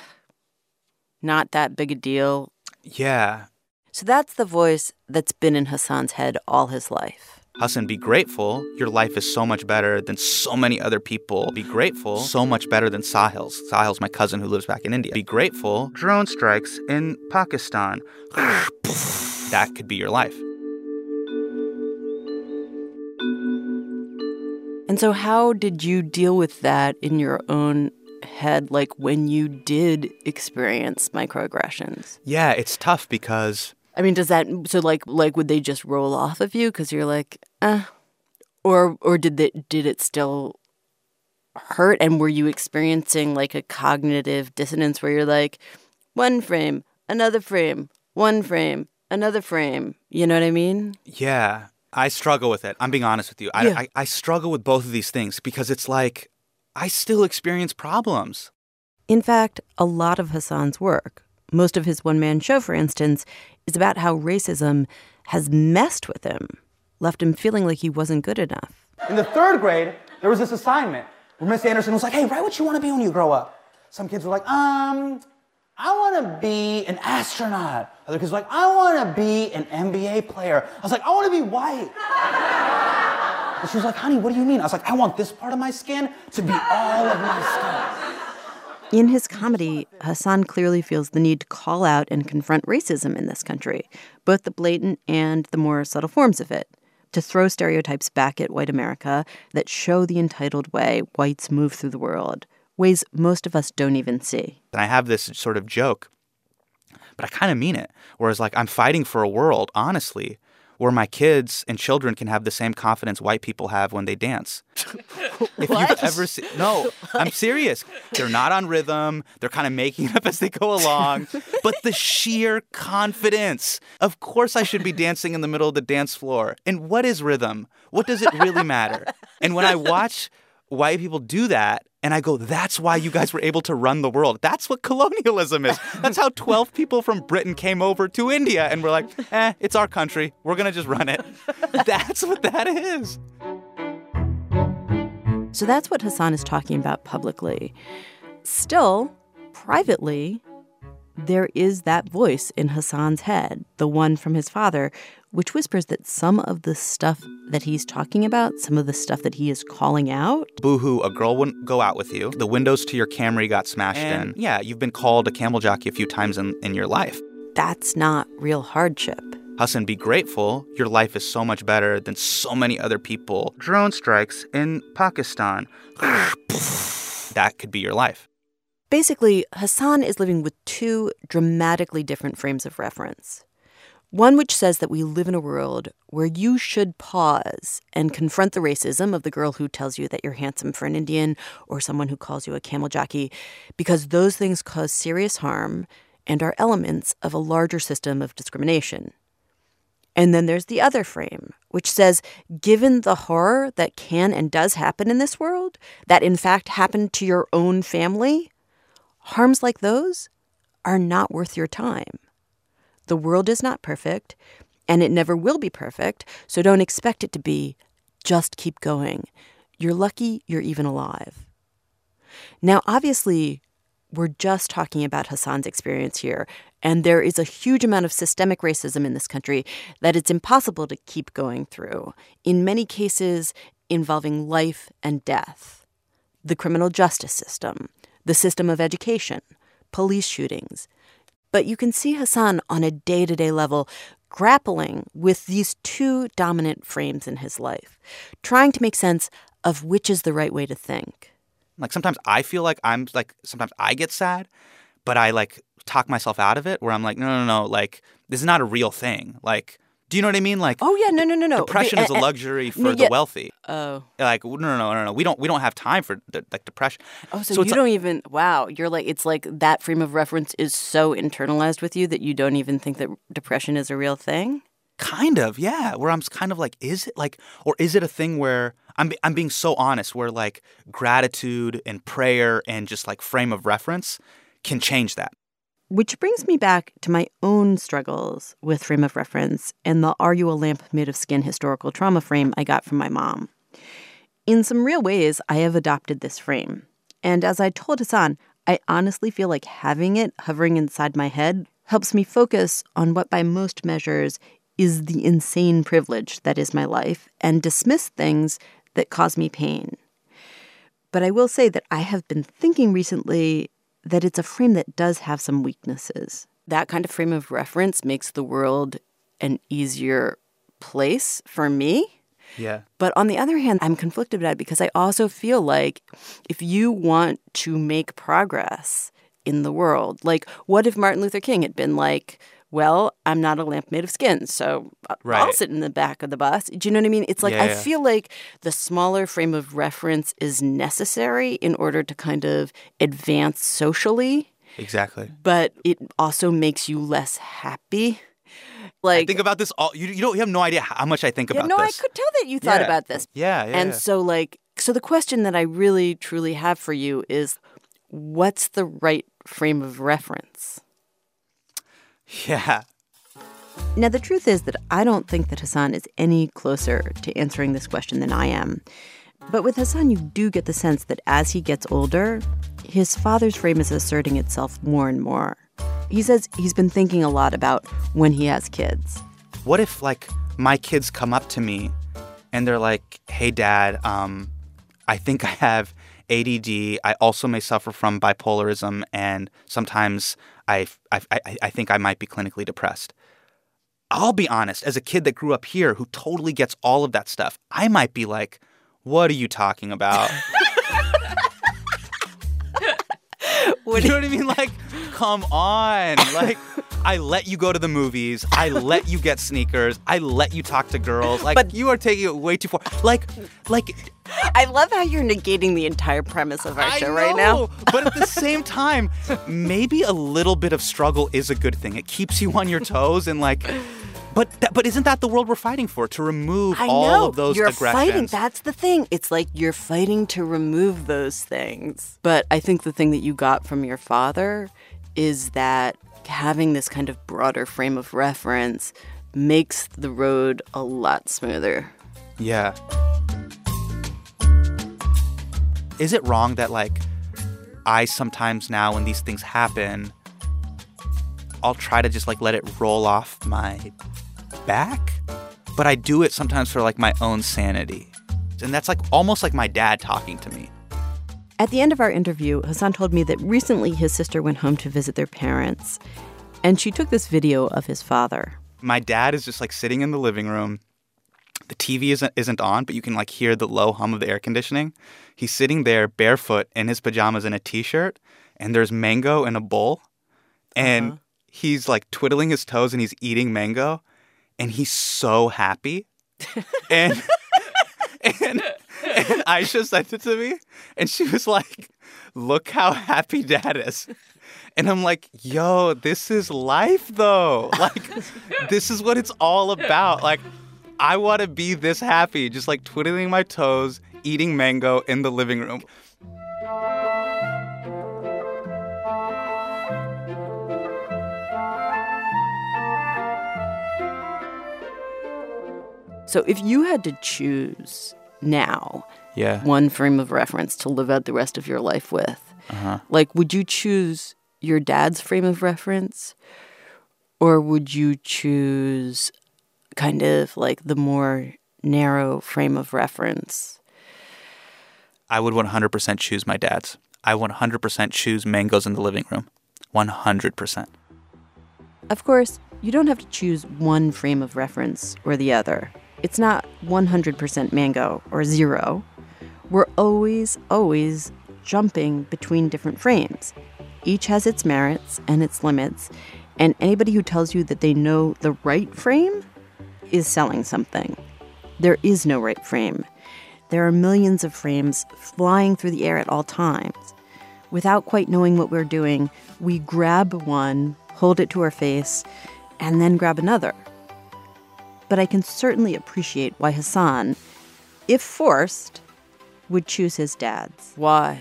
not that big a deal? Yeah. So that's the voice that's been in Hasan's head all his life. Hasan, be grateful. Your life is so much better than so many other people. Be grateful. So much better than Sahil's. Sahil's my cousin who lives back in India. Be grateful. Drone strikes in Pakistan. that could be your life. And so, how did you deal with that in your own head, like when you did experience microaggressions? Yeah, it's tough because I mean, does that so like like would they just roll off of you because you're like, uh, or or did they did it still hurt? And were you experiencing like a cognitive dissonance where you're like, one frame, another frame, one frame, another frame? You know what I mean? Yeah, I struggle with it. I'm being honest with you. I, yeah. I, I struggle with both of these things because it's like I still experience problems. In fact, a lot of Hasan's work, most of his one man show, for instance, is about how racism has messed with him, left him feeling like he wasn't good enough. In the third grade, there was this assignment where Miss Anderson was like, hey, write what you want to be when you grow up. Some kids were like, um, I want to be an astronaut. Other kids were like, I want to be an NBA player. I was like, I want to be white. and she was like, honey, what do you mean? I was like, I want this part of my skin to be all of my skin. In his comedy, Hasan clearly feels the need to call out and confront racism in this country, both the blatant and the more subtle forms of it, to throw stereotypes back at white America that show the entitled way whites move through the world, ways most of us don't even see. And I have this sort of joke, but I kind of mean it. Whereas, like, I'm fighting for a world, honestly, where my kids and children can have the same confidence white people have when they dance. if What? you've ever seen, no, I'm serious. They're not on rhythm. They're kind of making it up as they go along. But the sheer confidence. Of course, I should be dancing in the middle of the dance floor. And what is rhythm? What does it really matter? And when I watch white people do that, and I go, that's why you guys were able to run the world. That's what colonialism is. That's how 12 people from Britain came over to India and were like, eh, it's our country. We're going to just run it. That's what that is. So that's what Hasan is talking about publicly. Still, privately, there is that voice in Hasan's head, the one from his father, which whispers that some of the stuff that he's talking about, some of the stuff that he is calling out, Boohoo, a girl wouldn't go out with you. The windows to your Camry got smashed in. Yeah, you've been called a camel jockey a few times in, in your life. that's not real hardship. Hasan, be grateful. Your life is so much better than so many other people. Drone strikes in Pakistan. that could be your life. Basically, Hasan is living with two dramatically different frames of reference. One which says that we live in a world where you should pause and confront the racism of the girl who tells you that you're handsome for an Indian or someone who calls you a camel jockey, because those things cause serious harm and are elements of a larger system of discrimination. And then there's the other frame, which says, given the horror that can and does happen in this world, that in fact happened to your own family, harms like those are not worth your time. The world is not perfect, and it never will be perfect, so don't expect it to be. Just keep going. You're lucky you're even alive. Now, obviously, we're just talking about Hasan's experience here, and there is a huge amount of systemic racism in this country that it's impossible to keep going through, in many cases involving life and death. The criminal justice system, the system of education, police shootings. But you can see Hasan on a day to day level grappling with these two dominant frames in his life, trying to make sense of which is the right way to think. Like sometimes I feel like I'm like sometimes I get sad, but I like talk myself out of it where I'm like, no, no, no, like this is not a real thing. Like, do you know what I mean? Like, Oh yeah, no, no, no, no. depression But- is a uh, uh, luxury for no, the wealthy. Oh. Like, no, no, no, no, no. We don't, we don't have time for de- like depression. Oh, so, it's you don't even wow, you're like it's like that frame of reference is so internalized with you that you don't even think that depression is a real thing? Kind of, yeah. Where I'm kind of like, is it like, or is it a thing where I'm I'm being so honest, where like gratitude and prayer and just like frame of reference can change that. Which brings me back to my own struggles with frame of reference and the Are You a Lamp Made of Skin historical trauma frame I got from my mom. In some real ways, I have adopted this frame. And as I told Hasan, I honestly feel like having it hovering inside my head helps me focus on what, by most measures, is the insane privilege that is my life and dismiss things that cause me pain. But I will say that I have been thinking recently that it's a frame that does have some weaknesses. That kind of frame of reference makes the world an easier place for me. Yeah. But on the other hand, I'm conflicted about it because I also feel like if you want to make progress in the world, like what if Martin Luther King had been like, well, I'm not a lamp made of skin, so uh, I- I'll sit in the back of the bus. Do you know what I mean? It's like Yeah, I yeah. feel like the smaller frame of reference is necessary in order to kind of advance socially, Exactly. but it also makes you less happy. Like I think about this all. You, you don't. You have no idea how much I think yeah, about no, this. No, I could tell that you thought about this. Yeah, yeah. And so, like, so the question that I really truly have for you is what's the right frame of reference? Yeah. Now, the truth is that I don't think that Hasan is any closer to answering this question than I am. But with Hasan, you do get the sense that as he gets older, his father's frame is asserting itself more and more. He says he's been thinking a lot about when he has kids. What if like my kids come up to me and they're like, "Hey, Dad, um, I think I have ADD. I also may suffer from bipolarism, and sometimes I, I, I, think I might be clinically depressed." I'll be honest, as a kid that grew up here who totally gets all of that stuff, I might be like, "What are you talking about?" Would you know what I mean? Like, come on. Like, I let you go to the movies. I let you get sneakers. I let you talk to girls. Like, But- you are taking it way too far. Like, like I love how you're negating the entire premise of our I show right now. but at the same time, maybe a little bit of struggle is a good thing. It keeps you on your toes and like. But that, but isn't that the world we're fighting for? To remove I all know. of those you're aggressions. fighting. That's the thing. It's like you're fighting to remove those things. But I think the thing that you got from your father is that having this kind of broader frame of reference makes the road a lot smoother. Yeah. Is it wrong that like I sometimes now when these things happen, I'll try to just like let it roll off my back? But I do it sometimes for like my own sanity. And that's like almost like my dad talking to me. At the end of our interview, Hasan told me that recently his sister went home to visit their parents, and she took this video of his father. My dad is just like sitting in the living room. The TV isn't isn't on, but you can like hear the low hum of the air conditioning. He's sitting there barefoot in his pajamas and a t-shirt, and there's mango in a bowl. And uh-huh. He's like twiddling his toes and he's eating mango, and he's so happy. and and and Aisha sent it to me, and she was like, "Look how happy Dad is." And I'm like, "Yo, this is life, though. Like, this is what it's all about. Like, I want to be this happy, just like twiddling my toes, eating mango in the living room." So if you had to choose now Yeah. one frame of reference to live out the rest of your life with, Uh-huh. like, would you choose your dad's frame of reference? Or would you choose kind of like the more narrow frame of reference? I would 100% choose my dad's. I 100% choose mangoes in the living room. 100%. Of course, you don't have to choose one frame of reference or the other. It's not 100% mango or zero. We're always, always jumping between different frames. Each has its merits and its limits, and anybody who tells you that they know the right frame is selling something. There is no right frame. There are millions of frames flying through the air at all times. Without quite knowing what we're doing, we grab one, hold it to our face, and then grab another. But I can certainly appreciate why Hasan, if forced, would choose his dad's. Why?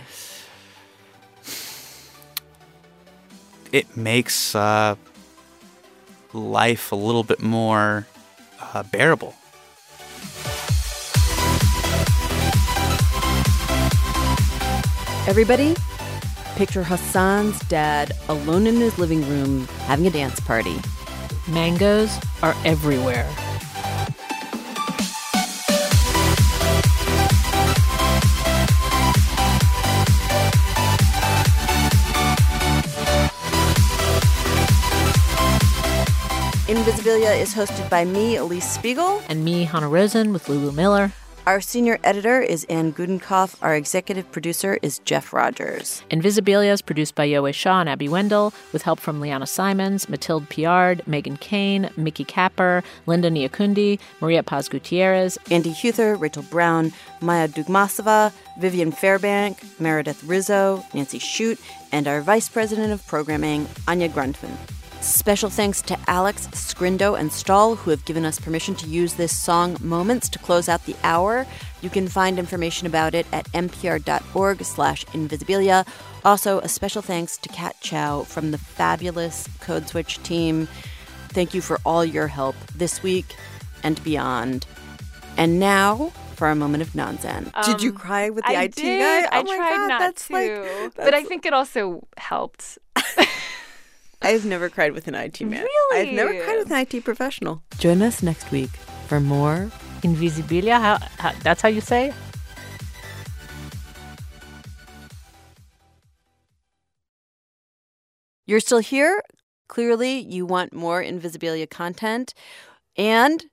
It makes uh, life a little bit more uh, bearable. Everybody, picture Hasan's dad alone in his living room having a dance party. Mangoes are everywhere. Invisibilia is hosted by me, Alix Spiegel. And me, Hanna Rosin, with Lulu Miller. Our senior editor is Ann Gudenkauf. Our executive producer is Jeff Rogers. Invisibilia is produced by Yoe Shaw and Abby Wendle, with help from Liana Simons, Mathilde Piard, Megan Kane, Mickey Capper, Linda Niakundi, Maria Paz Gutierrez, Andy Huther, Rachel Brown, Maya Dugmasova, Vivian Fairbank, Meredith Rizzo, Nancy Shute, and our vice president of programming, Anya Grundmann. Special thanks to Alex, Scrindo, and Stahl, who have given us permission to use this song Moments to close out the hour. You can find information about it at npr.org slash invisibilia. Also, a special thanks to Kat Chow from the fabulous Code Switch team. Thank you for all your help this week and beyond. And now for a moment of nonsense. did you Um, cry with the I IT did. guy? I Oh my tried God, not that's to, like- but I think it also helped. I've never cried with an IT man. Really? I've never cried with an IT professional. Join us next week for more Invisibilia. How, how, that's how you say? You're still here? Clearly, you want more Invisibilia content. And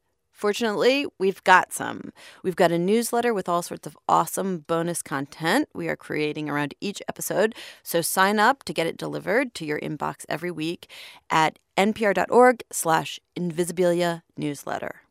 Fortunately, we've got some. We've got a newsletter with all sorts of awesome bonus content we are creating around each episode. So sign up to get it delivered to your inbox every week at npr.org slash invisibilia newsletter.